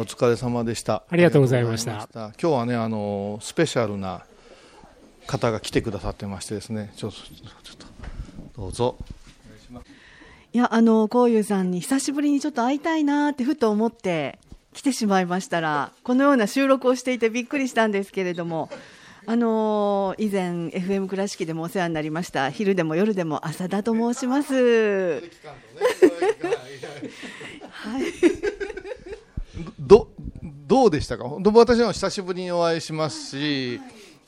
お疲れ様でした。ありがとうございました。今日はねあのスペシャルな方が来てくださってましてですね。ちょっとちょっとどうぞ。いや、あの、こういうさんに久しぶりにちょっと会いたいなってふと思って来てしまいましたら、このような収録をしていてびっくりしたんですけれども、あの以前 FM 倉敷でもお世話になりました。昼でも夜でも浅田と申します。はい。どどうでしたか？本当私も久しぶりにお会いしますし、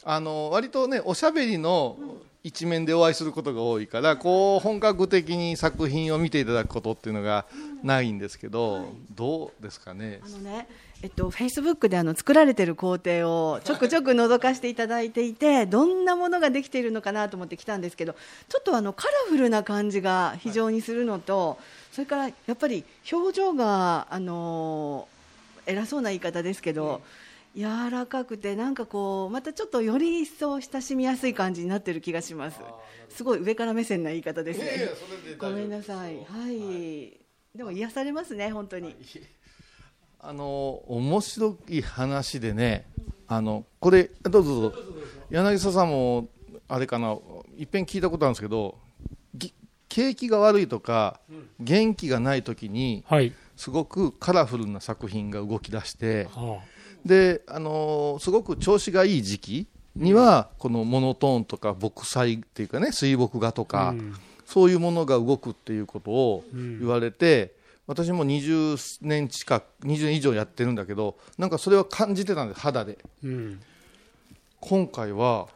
あの割とねおしゃべりの一面でお会いすることが多いからこう本格的に作品を見ていただくことっていうのがないんですけど、どうですかね？あのね、えっと、フェイスブックであの作られてる工程をちょくちょく覗かせていただいていて、どんなものができているのかなと思って来たんですけど、ちょっとあのカラフルな感じが非常にするのと、それからやっぱり表情があの偉そうな言い方ですけど、柔らかくてなんかこうまたちょっとより一層親しみやすい感じになってる気がします。すごい上から目線な言い方ですね。ごめんなさい。はい。でも癒されますね本当に。あの面白い話でねあのこれどうぞどうぞ柳沢さんもあれかないっぺん聞いたことあるんですけどぎ景気が悪いとか元気がない時にはい。すごくカラフルな作品が動き出してはであのすごく調子がいい時期にはこのモノトーンとか木彩っていうかね水墨画とあ。か、うん。そういうものが動くっていうことを言われて、私も20年近く20年以上やってるんだけどなんかそれは感じてたんです肌で。うん。今回は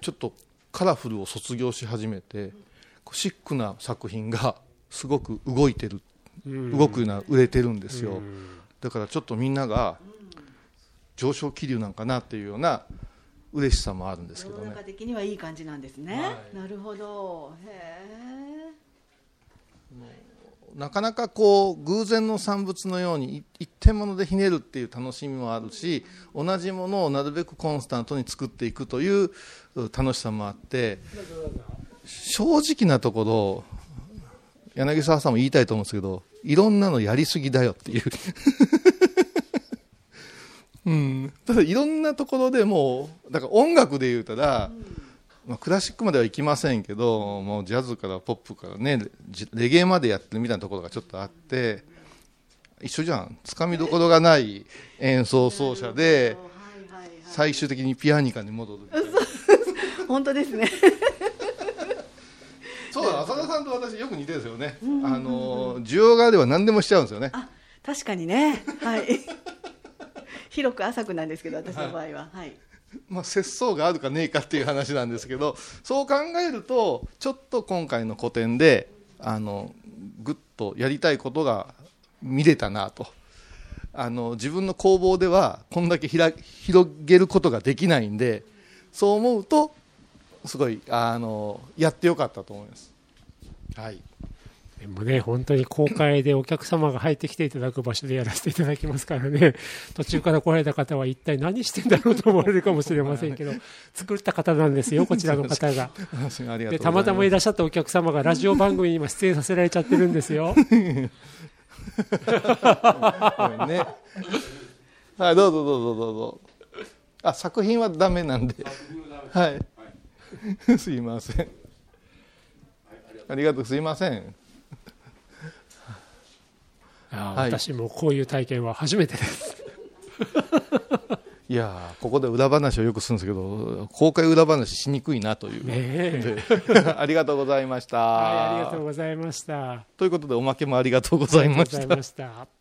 ちょっとカラフルを卒業し始めてシックな作品がすごく動いてる、うん動くような売れてるんですよ、うん。だからちょっとみんなが上昇気流なんかなっていうような嬉しさもあるんですけどね。世の中的にはいい感じなんですね。はい。なるほど。へなかなかこう偶然の産物のようにい一点物でひねるっていう楽しみもあるし同じものをなるべくコンスタントに作っていくというう楽しさもあって正直なところ柳沢さんも言いたいと思うんですけどいろんなのやりすぎだよっていう、うん、ただいろんなところでもうだから音楽で言うたら、まあ、クラシックまではいきませんけどもうジャズからポップからねレレゲエまでやってるみたいなところがちょっとあって一緒じゃん。つかみどころがない演奏奏者で。最終的にピアニカに戻る 本当ですね。さんと私よく似てるんですよねあの需要があれば何でもしちゃうんですよねあ、確かにね。はい。広く浅くなんですけど、私の場合は。はい。まあ、節操があるかねえかっていう話なんですけどそう考えるとちょっと今回の個展であのぐっとやりたいことが見れたなとあの自分の工房ではこんだけひら広げることができないんでそう思うとすごいあのやってよかったと思います。はいでもね、本当に公開でお客様が入ってきていただく場所でやらせていただきますからね、途中から来られた方は一体何してんだろうと思われるかもしれませんけど、作った方なんですよ、こちらの方が。ありがとうございますで、たまたまいらっしゃったお客様がラジオ番組に今出演させられちゃってるんですよ。ね。はい、どうぞどうぞどうぞ。あ、作品はダメなんで。はい。すいません。ありがとう、すいません。はい私もこういう体験は初めてです。いやーここで裏話をよくするんですけど、公開裏話しにくいなという。ね ありがとうございました。はい、ありがとうございました。あということで、おまけもありがとうござい。ました。